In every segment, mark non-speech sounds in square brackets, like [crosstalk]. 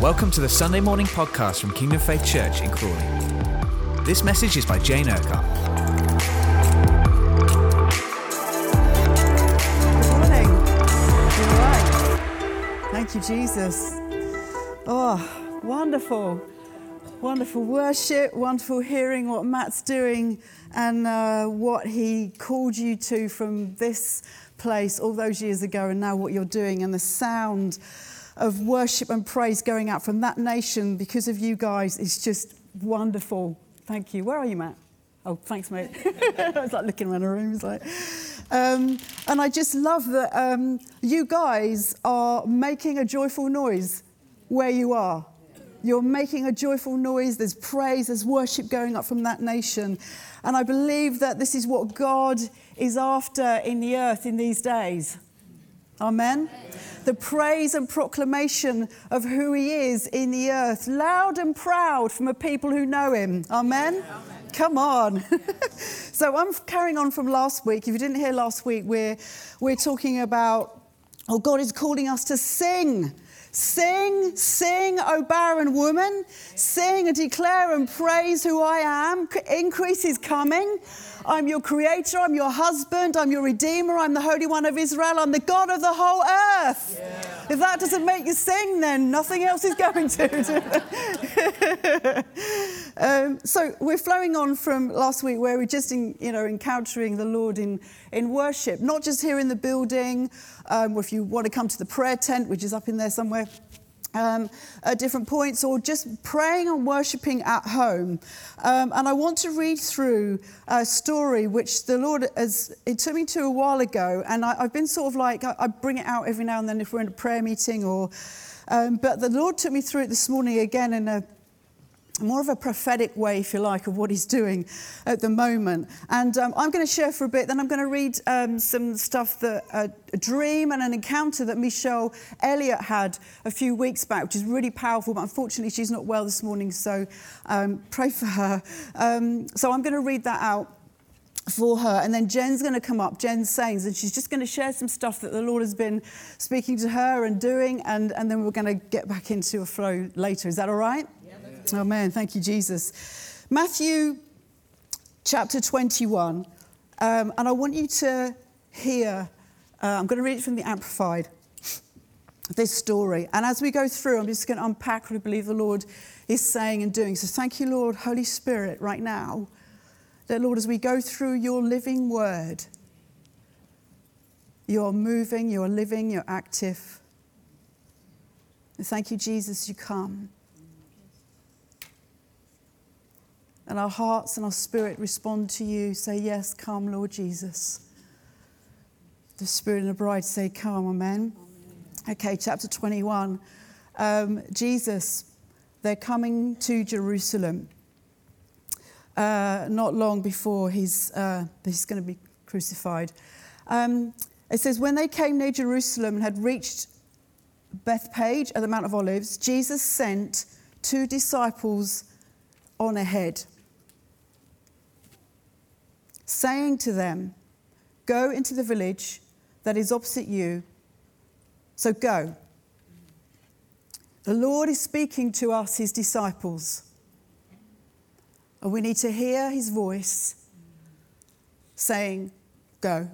Welcome to the Sunday morning podcast from Kingdom Faith Church in Crawley. This message is by Jane Urquhart. Good morning. Right. Thank you, Jesus. Oh, wonderful. Wonderful worship, wonderful hearing what Matt's doing and uh, what he called you to from this place all those years ago, and now what you're doing, and the sound of worship and praise going out from that nation because of you guys is just wonderful. Thank you. Where are you, Matt? Oh, thanks, mate. [laughs] I was like looking around the room. It's like, um, and I just love that um, you guys are making a joyful noise where you are. You're making a joyful noise. There's praise, there's worship going up from that nation. And I believe that this is what God is after in the earth in these days. Amen. The praise and proclamation of who He is in the earth, loud and proud from a people who know Him. Amen. Come on. [laughs] so I'm carrying on from last week. If you didn't hear last week, we're, we're talking about, oh, God is calling us to sing. Sing, sing, O barren woman. Sing and declare and praise who I am. Increase is coming. I'm your creator, I'm your husband, I'm your redeemer, I'm the Holy One of Israel, I'm the God of the whole earth. Yeah. If that doesn't make you sing, then nothing else is going to. [laughs] um, so we're flowing on from last week where we're just in, you know, encountering the Lord in, in worship, not just here in the building, um, or if you want to come to the prayer tent, which is up in there somewhere um, at different points or just praying and worshipping at home. Um, and I want to read through a story which the Lord has, it took me to a while ago, and I, have been sort of like, I, I, bring it out every now and then if we're in a prayer meeting or, um, but the Lord took me through it this morning again in a more of a prophetic way, if you like, of what he's doing at the moment. And um, I'm going to share for a bit, then I'm going to read um, some stuff that uh, a dream and an encounter that Michelle Elliott had a few weeks back, which is really powerful. But unfortunately, she's not well this morning, so um, pray for her. Um, so I'm going to read that out for her. And then Jen's going to come up, Jen Sains, and she's just going to share some stuff that the Lord has been speaking to her and doing. And, and then we're going to get back into a flow later. Is that all right? Amen. Thank you, Jesus. Matthew chapter 21. Um, and I want you to hear, uh, I'm going to read it from the Amplified, this story. And as we go through, I'm just going to unpack what I believe the Lord is saying and doing. So thank you, Lord, Holy Spirit, right now. That, Lord, as we go through your living word, you're moving, you're living, you're active. Thank you, Jesus, you come. And our hearts and our spirit respond to you, say, Yes, come, Lord Jesus. The Spirit and the bride say, Come, amen. amen. Okay, chapter 21. Um, Jesus, they're coming to Jerusalem. Uh, not long before he's, uh, he's going to be crucified. Um, it says, When they came near Jerusalem and had reached Bethphage at the Mount of Olives, Jesus sent two disciples on ahead saying to them, Go into the village that is opposite you. So go. The Lord is speaking to us, his disciples. And we need to hear his voice saying, Go.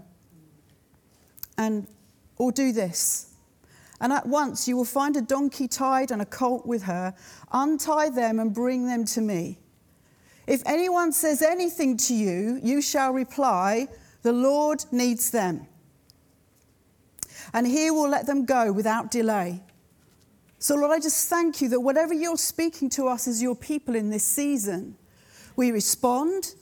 And or do this. And at once you will find a donkey tied and a colt with her. Untie them and bring them to me. If anyone says anything to you, you shall reply, The Lord needs them. And he will let them go without delay. So, Lord, I just thank you that whatever you're speaking to us as your people in this season, we respond.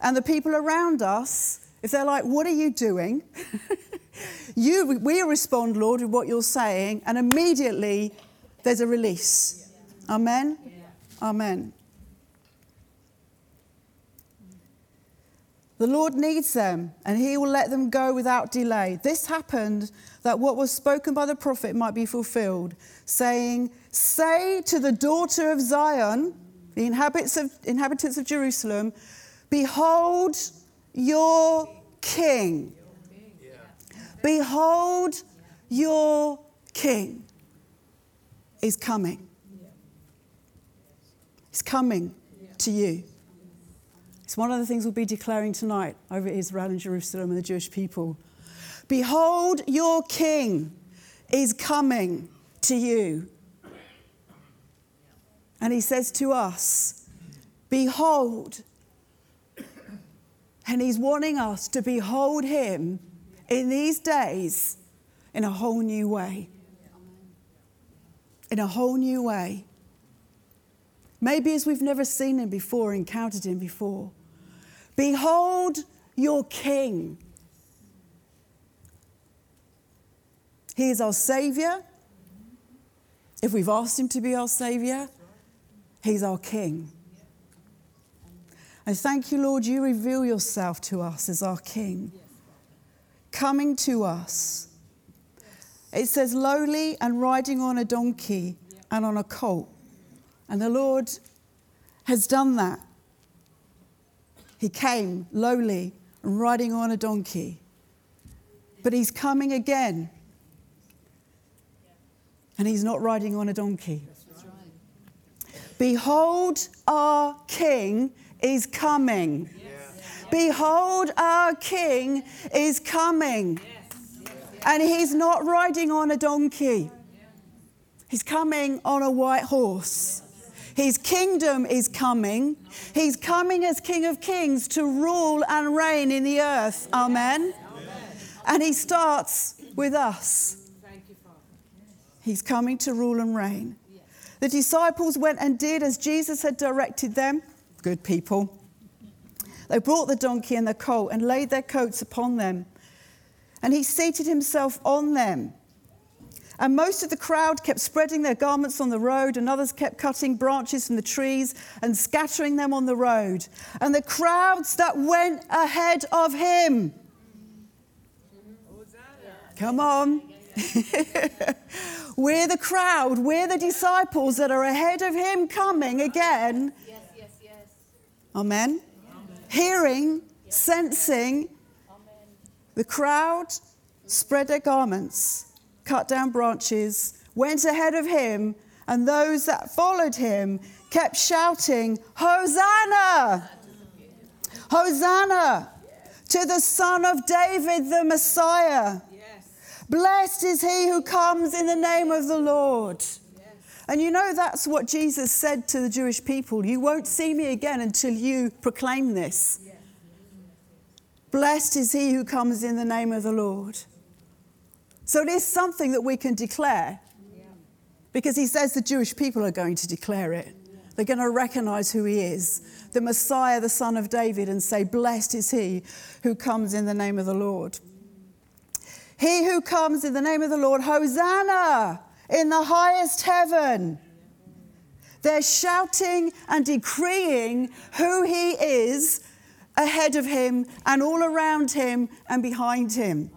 And the people around us, if they're like, What are you doing? [laughs] you, we respond, Lord, with what you're saying, and immediately there's a release. Amen? Amen. The Lord needs them, and he will let them go without delay. This happened that what was spoken by the prophet might be fulfilled, saying, Say to the daughter of Zion, the inhabitants of, inhabitants of Jerusalem, Behold your king. Behold your king. is coming. He's coming to you. It's one of the things we'll be declaring tonight over Israel and Jerusalem and the Jewish people. Behold, your king is coming to you. And he says to us, Behold. And he's wanting us to behold him in these days in a whole new way. In a whole new way. Maybe as we've never seen him before, encountered him before. Behold your king. He is our Savior. If we've asked him to be our Savior, he's our King. And thank you, Lord, you reveal yourself to us as our King, coming to us. It says, lowly and riding on a donkey and on a colt. And the Lord has done that. He came lowly and riding on a donkey. But he's coming again. And he's not riding on a donkey. Behold, our King is coming. Behold, our King is coming. And he's not riding on a donkey, he's coming on a white horse. His kingdom is coming. He's coming as King of Kings to rule and reign in the earth. Amen. And he starts with us. He's coming to rule and reign. The disciples went and did as Jesus had directed them. Good people. They brought the donkey and the colt and laid their coats upon them. And he seated himself on them. And most of the crowd kept spreading their garments on the road, and others kept cutting branches from the trees and scattering them on the road. And the crowds that went ahead of him. Come on. [laughs] we're the crowd, we're the disciples that are ahead of him coming again. Amen. Hearing, sensing, the crowd spread their garments cut down branches, went ahead of him, and those that followed him kept shouting, Hosanna! Hosanna to the Son of David, the Messiah. Blessed is he who comes in the name of the Lord. And you know, that's what Jesus said to the Jewish people. You won't see me again until you proclaim this. Blessed is he who comes in the name of the Lord. So it is something that we can declare because he says the Jewish people are going to declare it. They're going to recognize who he is, the Messiah, the Son of David, and say, Blessed is he who comes in the name of the Lord. He who comes in the name of the Lord, Hosanna in the highest heaven. They're shouting and decreeing who he is ahead of him and all around him and behind him.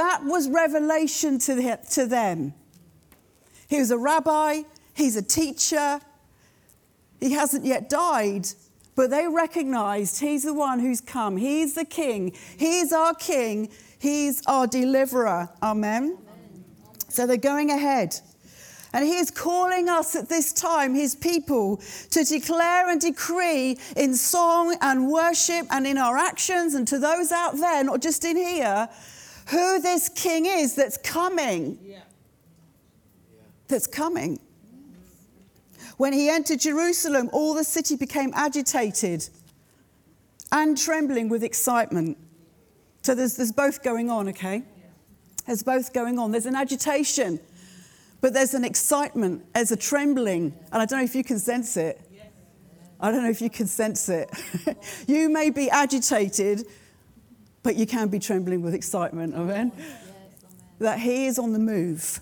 That was revelation to, the, to them. He was a rabbi, he's a teacher, he hasn't yet died, but they recognized he's the one who's come. He's the king, he's our king, he's our deliverer. Amen. Amen. So they're going ahead. And he is calling us at this time, his people, to declare and decree in song and worship and in our actions and to those out there, not just in here, who this king is that's coming. Yeah. That's coming. When he entered Jerusalem, all the city became agitated and trembling with excitement. So there's, there's both going on, okay? There's both going on. There's an agitation, but there's an excitement, there's a trembling. And I don't know if you can sense it. I don't know if you can sense it. [laughs] you may be agitated, but you can be trembling with excitement, amen? Yes, amen. That He is on the move.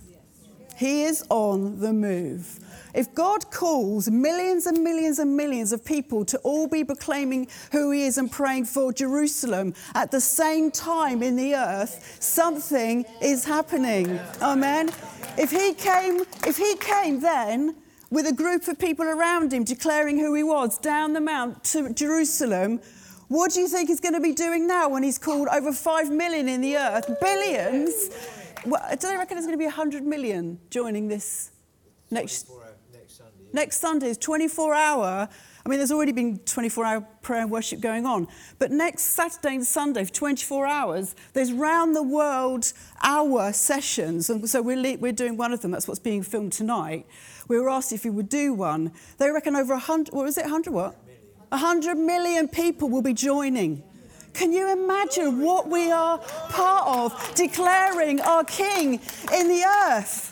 He is on the move. If God calls millions and millions and millions of people to all be proclaiming who He is and praying for Jerusalem at the same time in the earth, something is happening. Amen. If He came, if He came then with a group of people around Him declaring who He was down the mount to Jerusalem, what do you think he's going to be doing now when he's called over 5 million in the earth? Billions. well, do they reckon there's going to be 100 million joining this next, next Sunday? next Sunday? is 24 hour. I mean, there's already been 24 hour prayer and worship going on. But next Saturday and Sunday, for 24 hours, there's round the world hour sessions. And so we're, we're doing one of them. That's what's being filmed tonight. We were asked if we would do one. They reckon over 100, what was it, 100 what? 100 million people will be joining. Can you imagine what we are part of, declaring our King in the earth?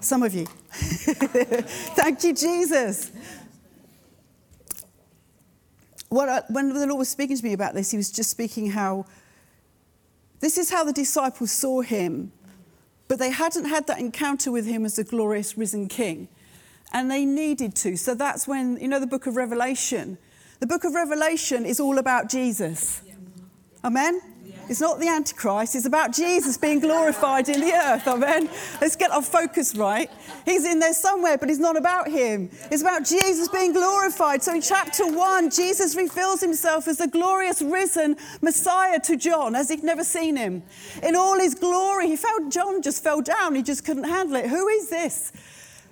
Some of you. [laughs] Thank you, Jesus. What when the Lord was speaking to me about this, he was just speaking how this is how the disciples saw him, but they hadn't had that encounter with him as a glorious risen king. And they needed to. So that's when, you know, the book of Revelation, the book of Revelation is all about Jesus. Amen? It's not the Antichrist, it's about Jesus being glorified in the earth. Amen? Let's get our focus right. He's in there somewhere, but it's not about him. It's about Jesus being glorified. So in chapter 1, Jesus reveals himself as the glorious risen Messiah to John as he'd never seen him. In all his glory, he felt John just fell down. He just couldn't handle it. Who is this?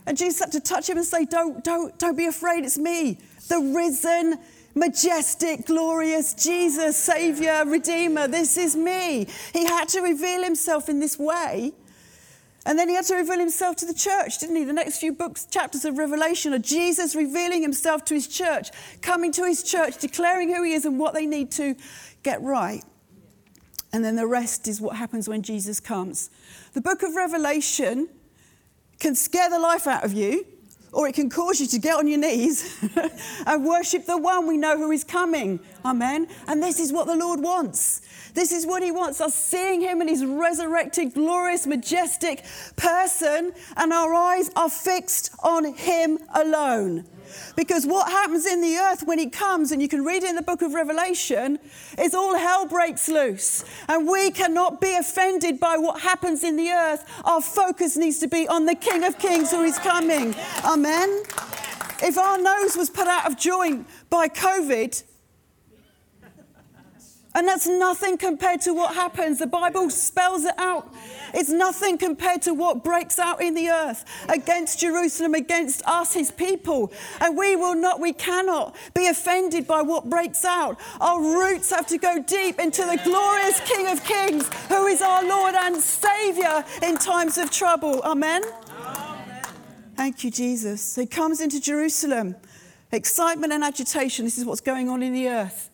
And Jesus had to touch him and say, Don't, don't, don't be afraid, it's me, the risen majestic, glorious Jesus, Savior, Redeemer. This is me. He had to reveal himself in this way. And then he had to reveal himself to the church, didn't he? The next few books, chapters of Revelation are Jesus revealing himself to his church, coming to his church, declaring who he is and what they need to get right. And then the rest is what happens when Jesus comes. The book of Revelation can scare the life out of you or it can cause you to get on your knees [laughs] and worship the one we know who is coming. Amen. And this is what the Lord wants. This is what He wants us seeing Him in His resurrected, glorious, majestic person, and our eyes are fixed on Him alone. Because what happens in the earth when he comes, and you can read it in the book of Revelation, is all hell breaks loose. And we cannot be offended by what happens in the earth. Our focus needs to be on the King of Kings who is coming. Amen. If our nose was put out of joint by COVID, and that's nothing compared to what happens. The Bible spells it out. It's nothing compared to what breaks out in the earth against Jerusalem, against us, his people. And we will not, we cannot be offended by what breaks out. Our roots have to go deep into the glorious King of Kings, who is our Lord and Savior in times of trouble. Amen. Amen. Thank you, Jesus. He comes into Jerusalem. Excitement and agitation. This is what's going on in the earth.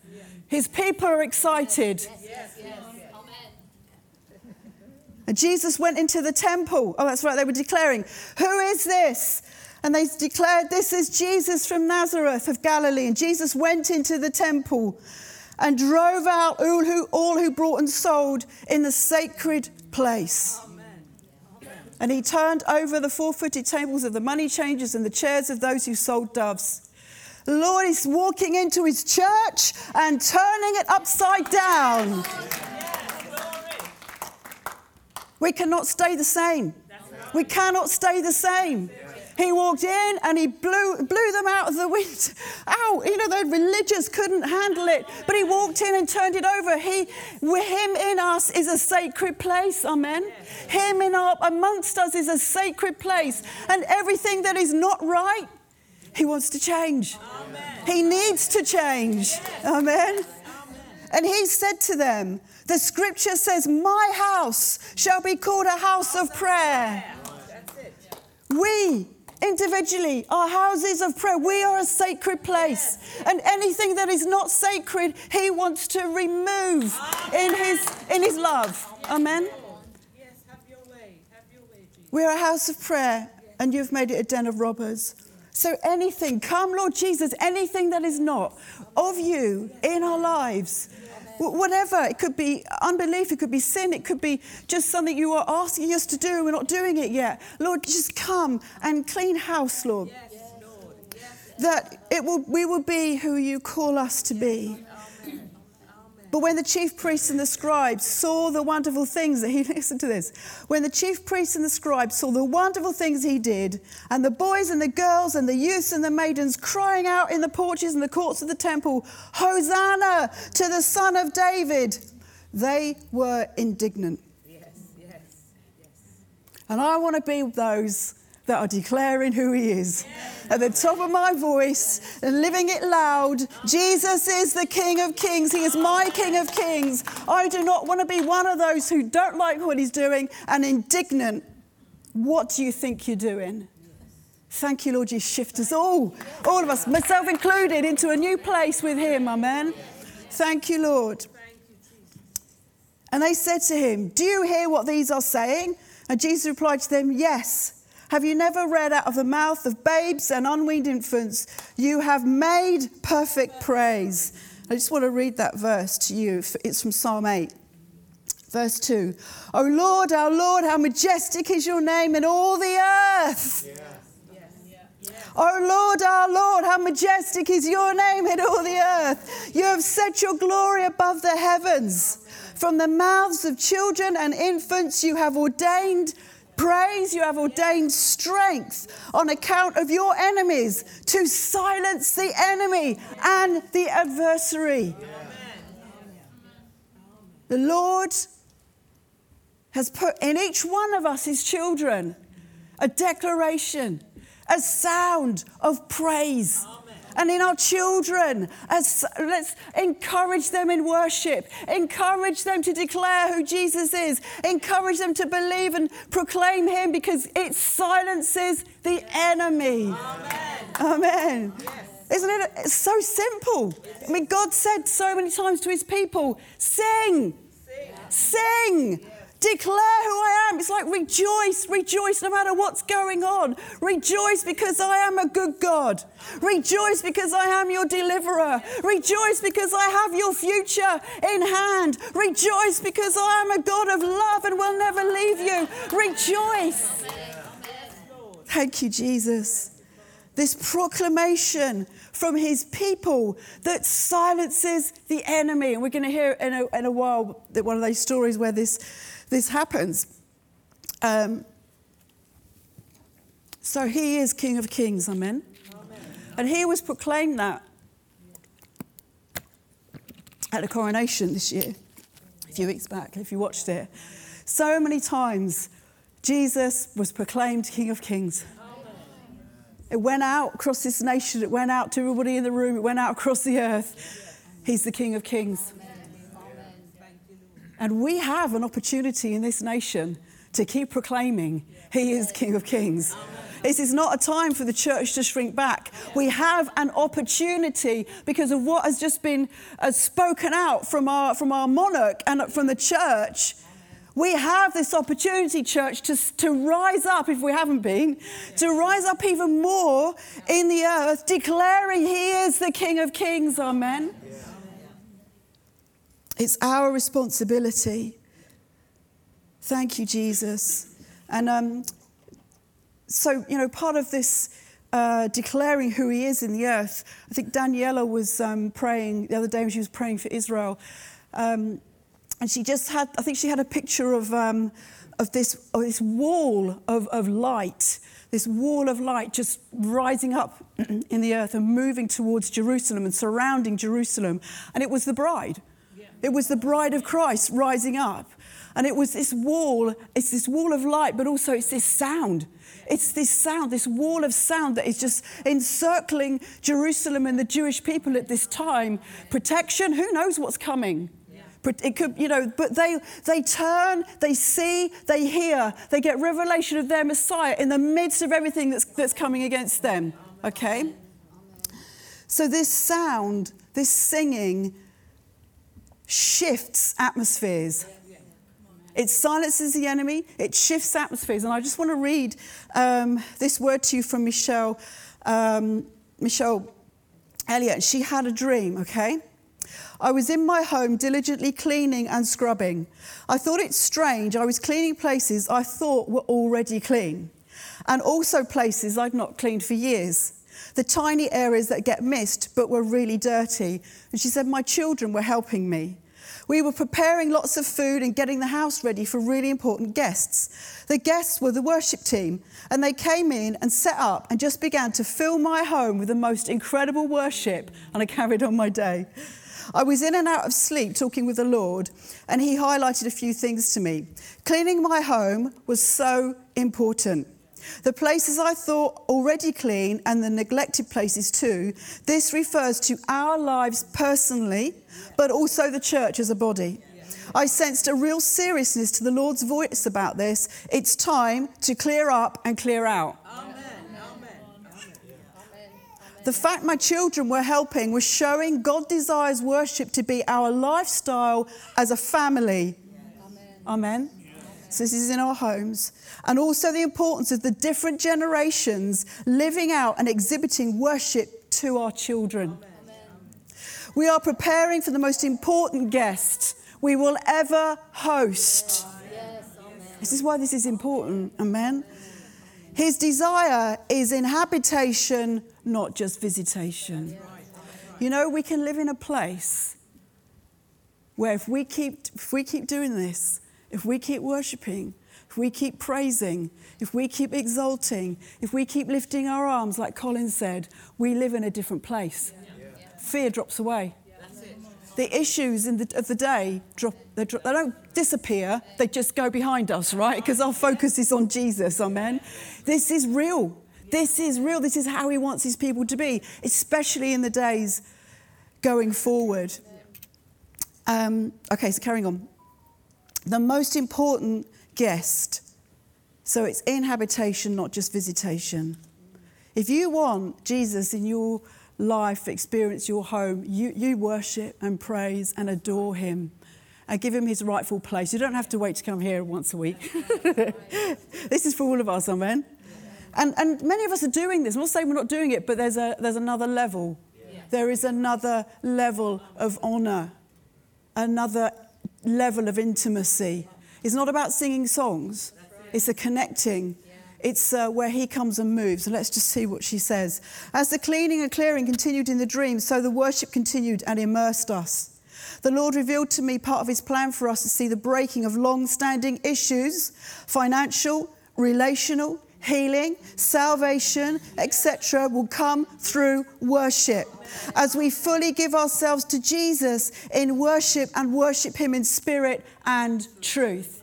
His people are excited. Yes, yes, Jesus went into the temple. Oh, that's right, they were declaring, Who is this? And they declared, This is Jesus from Nazareth of Galilee. And Jesus went into the temple and drove out all who, all who brought and sold in the sacred place. And he turned over the four footed tables of the money changers and the chairs of those who sold doves. Lord is walking into his church and turning it upside down. We cannot stay the same. We cannot stay the same. He walked in and he blew, blew them out of the wind. [laughs] Out. You know, the religious couldn't handle it. But he walked in and turned it over. He, him in us is a sacred place. Amen. Him in our, amongst us is a sacred place. And everything that is not right, he wants to change. Amen. He needs to change. Yes. Amen. And he said to them, The scripture says, My house shall be called a house of prayer. We individually are houses of prayer. We are a sacred place. And anything that is not sacred, he wants to remove in his, in his love. Amen. We're a house of prayer, and you've made it a den of robbers. So, anything, come, Lord Jesus, anything that is not of you in our lives, whatever, it could be unbelief, it could be sin, it could be just something you are asking us to do, we're not doing it yet. Lord, just come and clean house, Lord. That it will, we will be who you call us to be. But when the chief priests and the scribes saw the wonderful things that he, [laughs] listened to this, when the chief priests and the scribes saw the wonderful things he did, and the boys and the girls and the youths and the maidens crying out in the porches and the courts of the temple, Hosanna to the Son of David, they were indignant. Yes, yes, yes. And I want to be those that are declaring who He is. At the top of my voice and living it loud, Jesus is the King of Kings. He is my King of Kings. I do not want to be one of those who don't like what He's doing and indignant. What do you think you're doing? Thank you, Lord, you shift us all, all of us, myself included, into a new place with Him. Amen. Thank you, Lord. And they said to him, Do you hear what these are saying? And Jesus replied to them, Yes. Have you never read out of the mouth of babes and unweaned infants, you have made perfect praise? I just want to read that verse to you. It's from Psalm 8. Verse 2. O Lord, our Lord, how majestic is your name in all the earth. Yeah. Oh Lord, our Lord, how majestic is your name in all the earth. You have set your glory above the heavens. From the mouths of children and infants, you have ordained praise, you have ordained strength on account of your enemies to silence the enemy and the adversary. The Lord has put in each one of us, his children, a declaration a sound of praise. And in our children, as, let's encourage them in worship, encourage them to declare who Jesus is, encourage them to believe and proclaim Him because it silences the enemy. Amen. Amen. Yes. Isn't it it's so simple? I mean, God said so many times to His people sing, sing. sing. Declare who I am. It's like rejoice, rejoice no matter what's going on. Rejoice because I am a good God. Rejoice because I am your deliverer. Rejoice because I have your future in hand. Rejoice because I am a God of love and will never leave you. Rejoice. Thank you, Jesus. This proclamation from his people that silences the enemy. And we're going to hear in a, in a while that one of those stories where this this happens. Um, so he is King of Kings, amen? amen. And he was proclaimed that at the coronation this year, a few weeks back, if you watched it. So many times, Jesus was proclaimed King of Kings. It went out across this nation, it went out to everybody in the room, it went out across the earth. He's the King of Kings. And we have an opportunity in this nation to keep proclaiming He is King of Kings. This is not a time for the church to shrink back. We have an opportunity because of what has just been uh, spoken out from our, from our monarch and from the church. We have this opportunity, church, to, to rise up, if we haven't been, to rise up even more in the earth, declaring He is the King of Kings. Amen. It's our responsibility. Thank you, Jesus. And um, so, you know, part of this uh, declaring who he is in the earth, I think Daniela was um, praying the other day when she was praying for Israel. Um, and she just had, I think she had a picture of, um, of, this, of this wall of, of light, this wall of light just rising up [clears throat] in the earth and moving towards Jerusalem and surrounding Jerusalem. And it was the bride. It was the bride of Christ rising up. And it was this wall, it's this wall of light, but also it's this sound. It's this sound, this wall of sound that is just encircling Jerusalem and the Jewish people at this time. Protection, who knows what's coming? It could, you know, but they, they turn, they see, they hear, they get revelation of their Messiah in the midst of everything that's, that's coming against them. Okay? So, this sound, this singing, shifts atmospheres. It silences the enemy, it shifts atmospheres. And I just want to read um, this word to you from Michelle, um, Michelle Elliott. She had a dream, okay? I was in my home diligently cleaning and scrubbing. I thought it strange. I was cleaning places I thought were already clean, and also places I'd not cleaned for years the tiny areas that get missed but were really dirty. And she said, My children were helping me. We were preparing lots of food and getting the house ready for really important guests. The guests were the worship team, and they came in and set up and just began to fill my home with the most incredible worship, and I carried on my day. I was in and out of sleep talking with the Lord, and He highlighted a few things to me. Cleaning my home was so important. The places I thought already clean and the neglected places too, this refers to our lives personally, but also the church as a body. I sensed a real seriousness to the Lord's voice about this. It's time to clear up and clear out. The fact my children were helping was showing God desires worship to be our lifestyle as a family. Amen. Amen. So this is in our homes. And also the importance of the different generations living out and exhibiting worship to our children. Amen. We are preparing for the most important guest we will ever host. Yes. This is why this is important. Amen. His desire is in habitation, not just visitation. You know, we can live in a place where if we keep, if we keep doing this, if we keep worshiping, if we keep praising, if we keep exalting, if we keep lifting our arms, like Colin said, we live in a different place. Fear drops away the issues the, of the day drop they, drop, they don't disappear, they just go behind us, right? Because our focus is on Jesus, amen? This is real. This is real. This is how he wants his people to be, especially in the days going forward. Um, okay, so carrying on. The most important guest. So it's in habitation, not just visitation. If you want Jesus in your life, experience your home, you, you worship and praise and adore Him and give Him His rightful place. You don't have to wait to come here once a week. [laughs] this is for all of us, amen? And, and many of us are doing this. I'm not saying we're not doing it, but there's, a, there's another level. There is another level of honor, another level of intimacy. It's not about singing songs, it's a connecting it's uh, where he comes and moves. And let's just see what she says. As the cleaning and clearing continued in the dream, so the worship continued and immersed us. The Lord revealed to me part of his plan for us to see the breaking of long standing issues financial, relational, healing, salvation, etc., will come through worship. As we fully give ourselves to Jesus in worship and worship him in spirit and truth.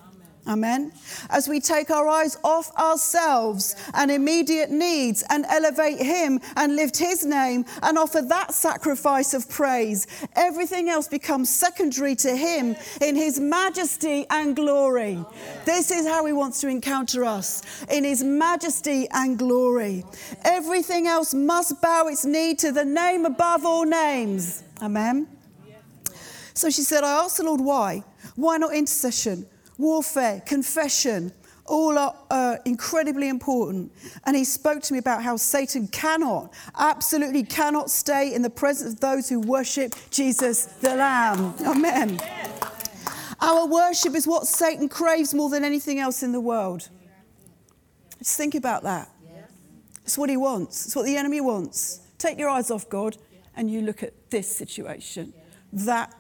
Amen. As we take our eyes off ourselves and immediate needs and elevate Him and lift His name and offer that sacrifice of praise, everything else becomes secondary to Him in His majesty and glory. This is how He wants to encounter us in His majesty and glory. Everything else must bow its knee to the name above all names. Amen. So she said, I asked the Lord why. Why not intercession? Warfare, confession, all are uh, incredibly important. And he spoke to me about how Satan cannot, absolutely cannot stay in the presence of those who worship Jesus the Lamb. Amen. Our worship is what Satan craves more than anything else in the world. Just think about that. It's what he wants, it's what the enemy wants. Take your eyes off God and you look at this situation, that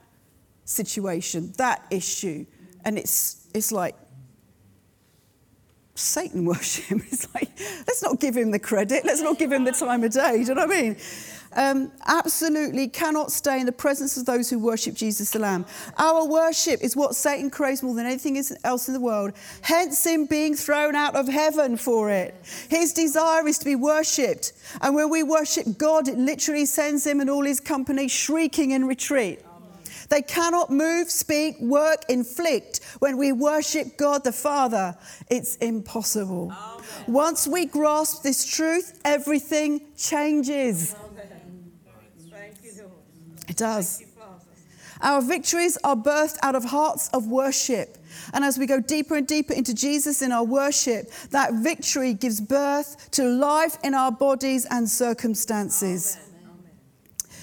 situation, that issue, and it's it's like Satan [laughs] worship. It's like, let's not give him the credit. Let's not give him the time of day. Do you know what I mean? Um, absolutely cannot stay in the presence of those who worship Jesus the Lamb. Our worship is what Satan craves more than anything else in the world, hence him being thrown out of heaven for it. His desire is to be worshipped. And when we worship God, it literally sends him and all his company shrieking in retreat. They cannot move, speak, work, inflict when we worship God the Father. It's impossible. Amen. Once we grasp this truth, everything changes. It does. Our victories are birthed out of hearts of worship. And as we go deeper and deeper into Jesus in our worship, that victory gives birth to life in our bodies and circumstances. Amen.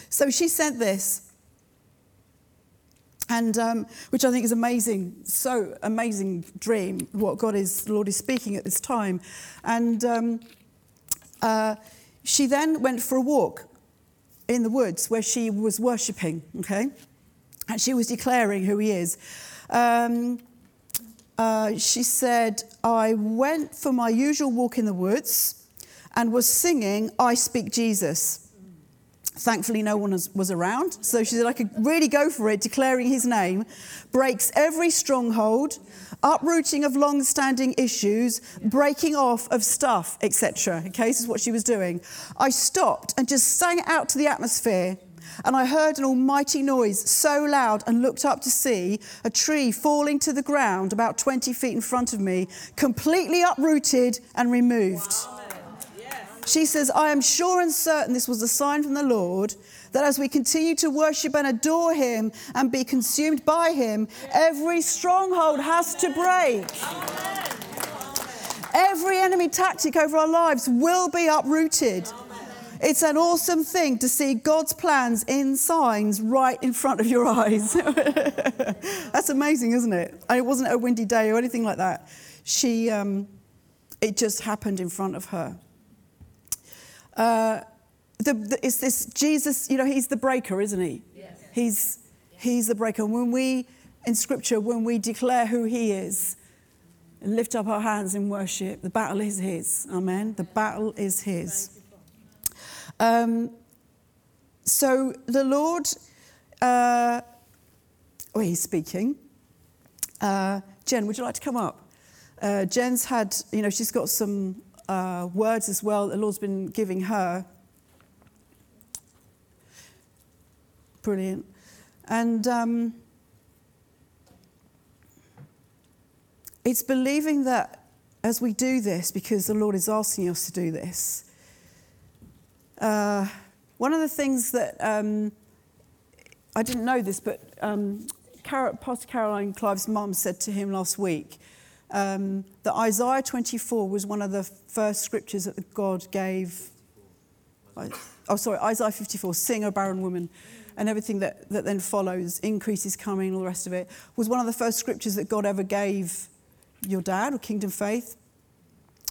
So she sent this and um, which I think is amazing, so amazing dream what God is, the Lord is speaking at this time. And um, uh, she then went for a walk in the woods where she was worshipping, okay? And she was declaring who he is. Um, uh, she said, I went for my usual walk in the woods and was singing, I Speak Jesus Thankfully, no one was, around. So she said, I could really go for it, declaring his name. Breaks every stronghold, uprooting of long standing issues, breaking off of stuff, etc. Okay, this is what she was doing. I stopped and just sang out to the atmosphere. And I heard an almighty noise so loud and looked up to see a tree falling to the ground about 20 feet in front of me, completely uprooted and removed. She says, I am sure and certain this was a sign from the Lord that as we continue to worship and adore Him and be consumed by Him, every stronghold has to break. Every enemy tactic over our lives will be uprooted. It's an awesome thing to see God's plans in signs right in front of your eyes. [laughs] That's amazing, isn't it? And it wasn't a windy day or anything like that. She, um, it just happened in front of her. Uh, the, the, it's this Jesus, you know, he's the breaker, isn't he? Yes. He's, he's the breaker. And When we, in scripture, when we declare who he is, and lift up our hands in worship, the battle is his. Amen. The battle is his. Um, so the Lord, uh, oh, he's speaking. Uh, Jen, would you like to come up? Uh, Jen's had, you know, she's got some uh, words as well the Lord's been giving her. Brilliant. And um, it's believing that as we do this, because the Lord is asking us to do this, uh, one of the things that um, I didn't know this, but um, Pastor Caroline Clive's mum said to him last week um, that Isaiah 24 was one of the first scriptures that God gave. Oh, sorry, Isaiah 54, sing, a barren woman, and everything that, that then follows, increase is coming, all the rest of it, was one of the first scriptures that God ever gave your dad or Kingdom Faith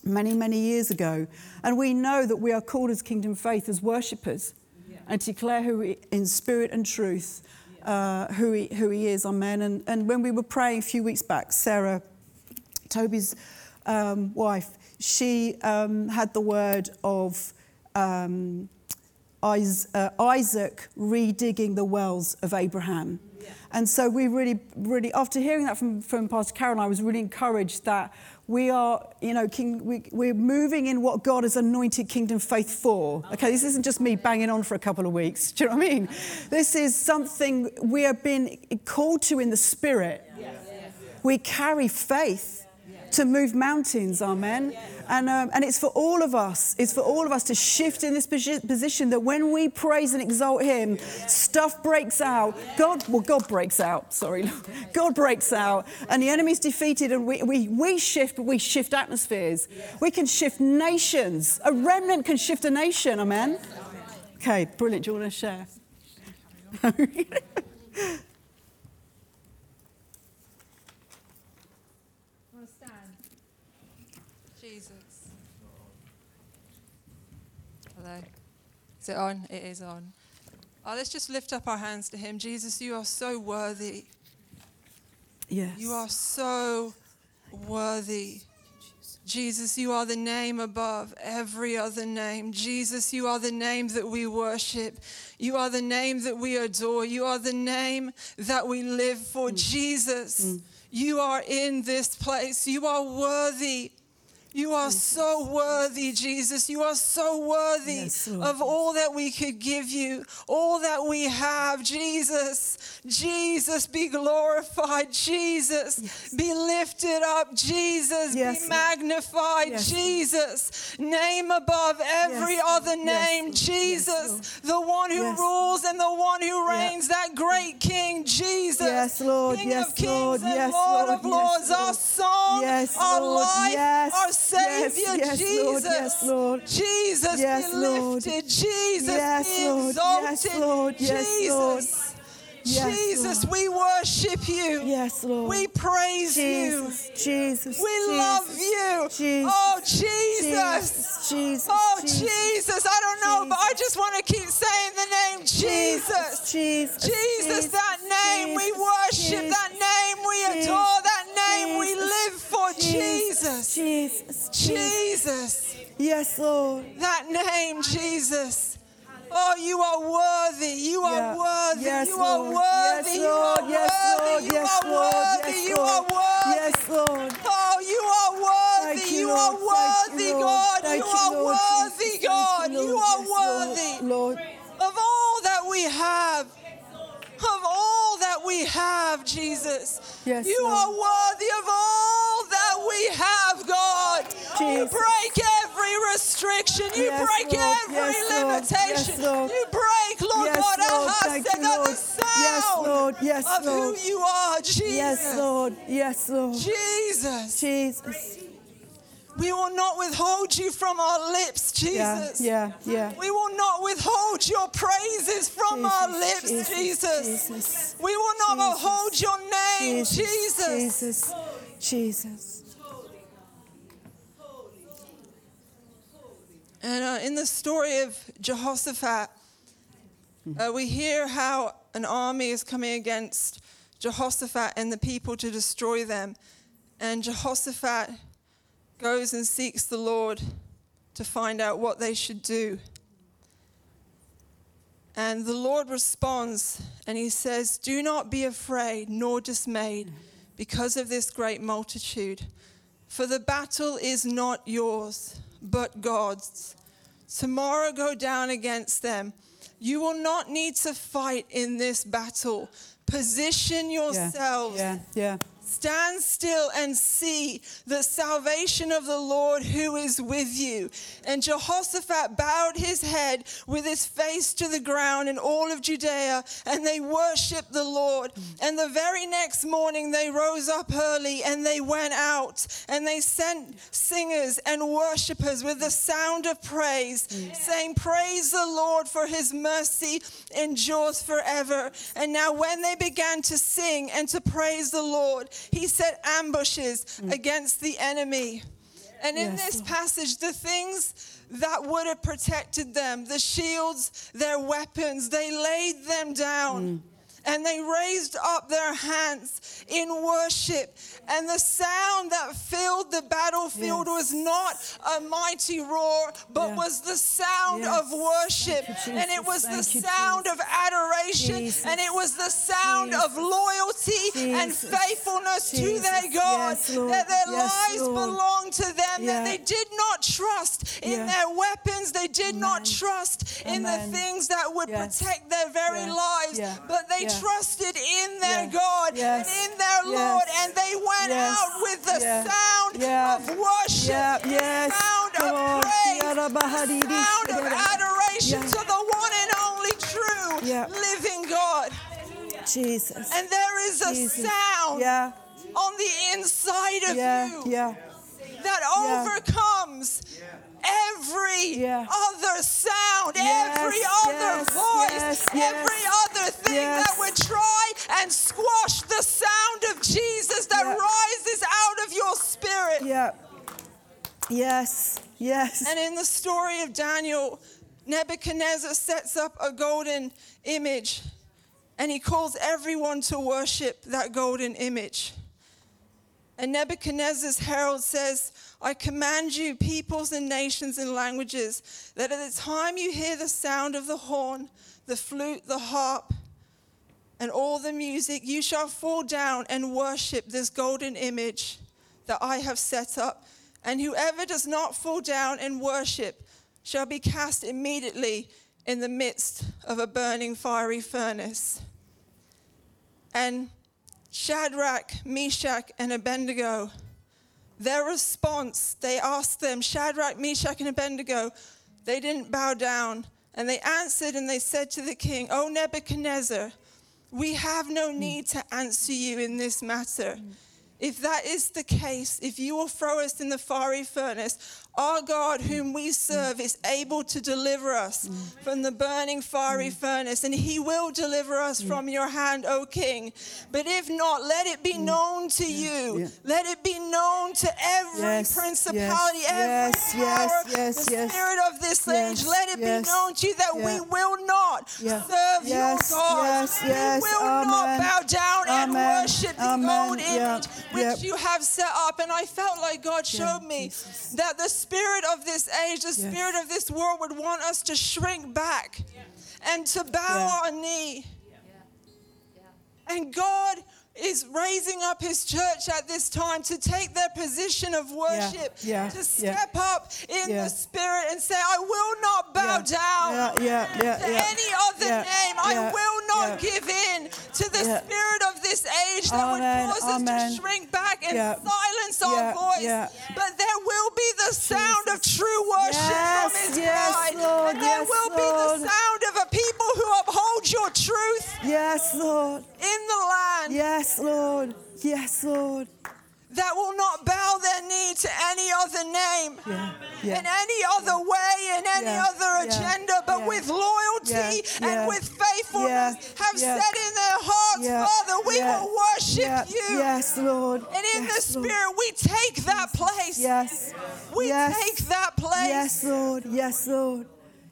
many, many years ago. And we know that we are called as Kingdom Faith as worshippers yeah. and declare who he, in spirit and truth uh, who, he, who he is. Amen. And, and when we were praying a few weeks back, Sarah, Toby's um, wife, she um, had the word of um, uh, Isaac redigging the wells of Abraham. Yeah. And so we really, really, after hearing that from, from Pastor Karen, I was really encouraged that we are, you know, king, we, we're moving in what God has anointed kingdom faith for. Okay, this isn't just me banging on for a couple of weeks. [laughs] Do you know what I mean? This is something we have been called to in the spirit. We carry faith to move mountains, amen. And, um, and it's for all of us, it's for all of us to shift in this position that when we praise and exalt Him, stuff breaks out. God, well, God breaks out, sorry. [laughs] God breaks out, and the enemy's defeated, and we, we, we shift, we shift atmospheres. We can shift nations. A remnant can shift a nation, amen. Okay, brilliant. Do you want to share? [laughs] Is it on? It is on. Oh, let's just lift up our hands to Him. Jesus, you are so worthy. Yes. You are so worthy. Jesus, you are the name above every other name. Jesus, you are the name that we worship. You are the name that we adore. You are the name that we live for. Mm. Jesus, mm. you are in this place. You are worthy. You are so worthy, Jesus. You are so worthy yes, of all that we could give you, all that we have, Jesus. Jesus, be glorified. Jesus, yes. be lifted up. Jesus, yes, be magnified. Jesus, name above every other name. Jesus, the one who rules and the one who reigns, that great King, Jesus. Yes, Lord. King yes, of kings Lord. and yes, Lord, Lord. of lords, our song, our Lord. life, our Savior, yes, Jesus. Lord, yes, Lord. Jesus yes, be lifted. Jesus yes, be exalted. Yes, Lord. Yes, Jesus. Yes, Jesus, Lord. we worship you. Yes, Lord. We praise Jesus, you. Oh, Jesus. We Jesus, love you. Jesus, oh, Jesus. Jesus. Oh, Jesus. Jesus. I don't know, but I just want to keep saying the name Jesus. Jesus. Jesus, that name. We worship that name. We adore that name. We live for Jesus. Jesus. Jesus. Yes, Lord. That name, Jesus. Oh, you are worthy. You are Yeah. worthy. Yes, you are Lord. worthy. Yes, you Lord. are Yes, worthy. Lord. You Yes, are Lord. worthy. Yes, You are worthy. Yes, Lord. Oh, you are worthy. Thank you, you are worthy. God. You are Lord worthy, Jesus. God. You, You are Yes, worthy Lord. of all that we have. Of all we have, Jesus. Yes, you Lord. are worthy of all that we have, God. You break every restriction. You Yes, break Lord. every Yes, Lord. limitation. Lord. You break, Lord Yes, God, Lord. our Thank and that the Lord. Yes, sound Lord. Yes, of who you are, Jesus. Yes, Lord. Yes, Lord. Jesus. Jesus. We will not withhold you from our lips, Jesus. yeah, yeah. We will not withhold your praises from our lips, Jesus, Jesus. Jesus. We will not Jesus. withhold your name, Jesus. Jesus. Jesus. Jesus. And uh, in the story of Jehoshaphat, uh, we hear how an army is coming against Jehoshaphat and the people to destroy them. And Jehoshaphat goes and seeks the Lord to find out what they should do. And the Lord responds and he says, Do not be afraid nor dismayed because of this great multitude, for the battle is not yours, but God's. Tomorrow go down against them. You will not need to fight in this battle. Position Yeah, yourselves. yeah, yeah. Stand still and see the salvation of the Lord who is with you. And Jehoshaphat bowed his head with his face to the ground in all of Judea, and they worshiped the Lord. And the very next morning they rose up early and they went out and they sent singers and worshippers with the sound of praise, saying, Praise the Lord for his mercy endures forever. And now, when they began to sing and to praise the Lord, he set ambushes mm. against the enemy. And in Yes, this passage, the things that would have protected them, the shields, their weapons, they laid them down. Mm. And they raised up their hands in worship. And the sound that filled the battlefield Yes. was not a mighty roar, but Yeah. was the sound Yes. of worship. You, and it was the Thank you, sound of adoration. Jesus. And it was the sound of Jesus. loyalty and faithfulness to their God. Yes, that their lives Lord. belonged to them. Yeah. That they did not trust in Yeah. their weapons. They did not Amen. trust in the things that would protect their very lives. But they Yeah. trusted in their Yeah. God Yes. and in their Yes. Lord. And they went Yes. out with the sound of worship, yes. sound Come of praise, the sound of adoration to the one and only true living God. Jesus. And there is a Jesus. sound on the inside of you that overcomes every Yeah. other sound, Yes, every other yes, voice, yes, every other thing that would try and squash the sound of Jesus that Yeah. rises out of your spirit. Yeah. Yes. Yes. And in the story of Daniel, Nebuchadnezzar sets up a golden image and he calls everyone to worship that golden image. And Nebuchadnezzar's herald says, I command you, peoples and nations and languages, that at the time you hear the sound of the horn, the flute, the harp, and all the music, you shall fall down and worship this golden image that I have set up. And whoever does not fall down and worship shall be cast immediately in the midst of a burning fiery furnace. And Shadrach, Meshach, and Abednego, their response, they asked them, Shadrach, Meshach, and Abednego, they didn't bow down. And they answered and they said to the king, O Nebuchadnezzar, we have no need to answer you in this matter. If that is the case, if you will throw us in the fiery furnace, our God, whom we serve, is able to deliver us from the burning fiery furnace, and he will deliver us from your hand, O king. But if not, let it be known to you. Let it be known to every Yes, principality, yes, every yes, power, yes, the yes. spirit of this age. Let it be known to you that we will not serve your God. yes, yes, we will not bow down and Amen, worship the amen, old image. which you have set up. And I felt like God showed me that the spirit of this age, the spirit of this world would want us to shrink back and to bow Yeah. our knee. And God is raising up his church at this time to take their position of worship, yeah, to yeah. step up in Yeah. the spirit and say, I will not bow Yeah, down yeah, yeah, yeah, to yeah. any other Yeah, name. I will not yeah. give in to the Yeah. spirit of this age that Amen, would cause us to shrink back and Yeah. silence our Yeah, voice. yeah. But there will the sound of true worship Yes, from his yes, bride. Lord, and there yes, will be the sound of a people who uphold your truth Yes, Lord. in the land. Yes, Lord. Yes, Lord. That will not bow their knee to any other name, Yeah, yeah. in any other way, in any Yeah, other agenda, but with loyalty and with faithfulness, have said in their hearts, Father, we will worship you. Yes, Lord. And in yes, the Lord. Spirit, we take that place. Yes. We yes. take that place. Yes, Lord. Yes, Lord.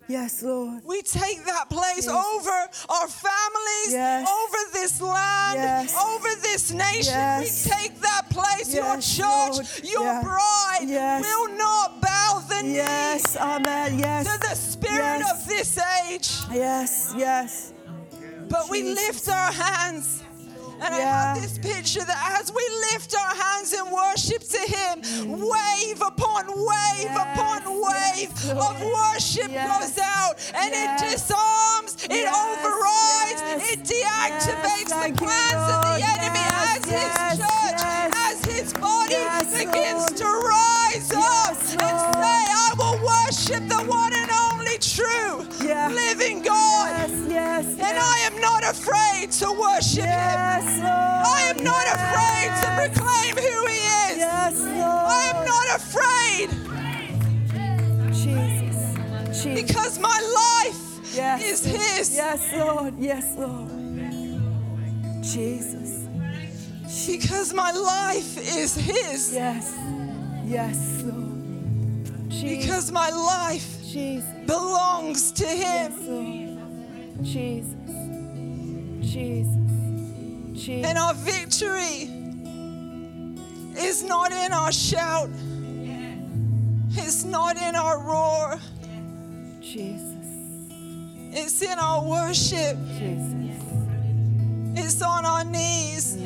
Yes, Lord. We take that place Jesus. over our families, Yes. over this land, Yes. over this nation. Yes. We take that place. your church, Lord. your Yeah. bride Yes. will not bow the knee Yes. Amen. Yes. to the spirit of this age. Yes. Yes. But we lift our hands. And I have this picture that as we lift our hands in worship to Him, wave upon wave Yes, upon wave of worship Yes, goes out and yes. it disarms, it Yes, overrides, it deactivates the plans of the enemy as His church, as His body begins to rise up and say, I will worship the one and only true living God. Yes. Yes. And I am not afraid to worship Him. I am not afraid to proclaim who He is. I am not afraid Jesus. Because my life Yes. is His. Yes, Lord. Yes, Lord. Jesus. Because my life is His. Yes. Yes, Lord. Jesus. Because my life Jesus. belongs to Yes, Him. Lord. Jesus. Jesus. Jesus. And our victory is not in our shout, it's not in our roar, Jesus. it's in our worship, Jesus. it's on our knees.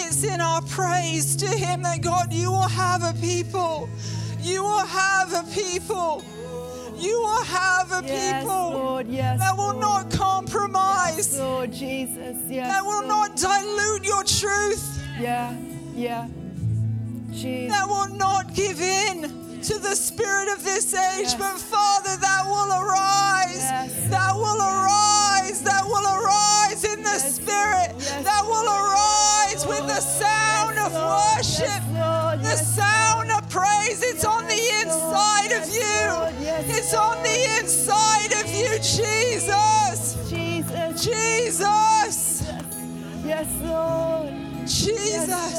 It's in our praise to Him that God, you will have a people. You will have a people. You will have a Yes, people Lord. Yes. that will Lord. not compromise, Lord Jesus. Yes. that will Lord. not dilute your truth, Yeah. Yeah. Jesus. that will not give in to the spirit of this age, Yes. but Father, that will arise, Yes. that will arise, that will arise in the spirit, that will arise with the sound of worship. The sound of praise, it's on the inside of you. Yes, It's on the inside of you, Jesus. Jesus. Jesus. Yes, Lord. Yes, Jesus.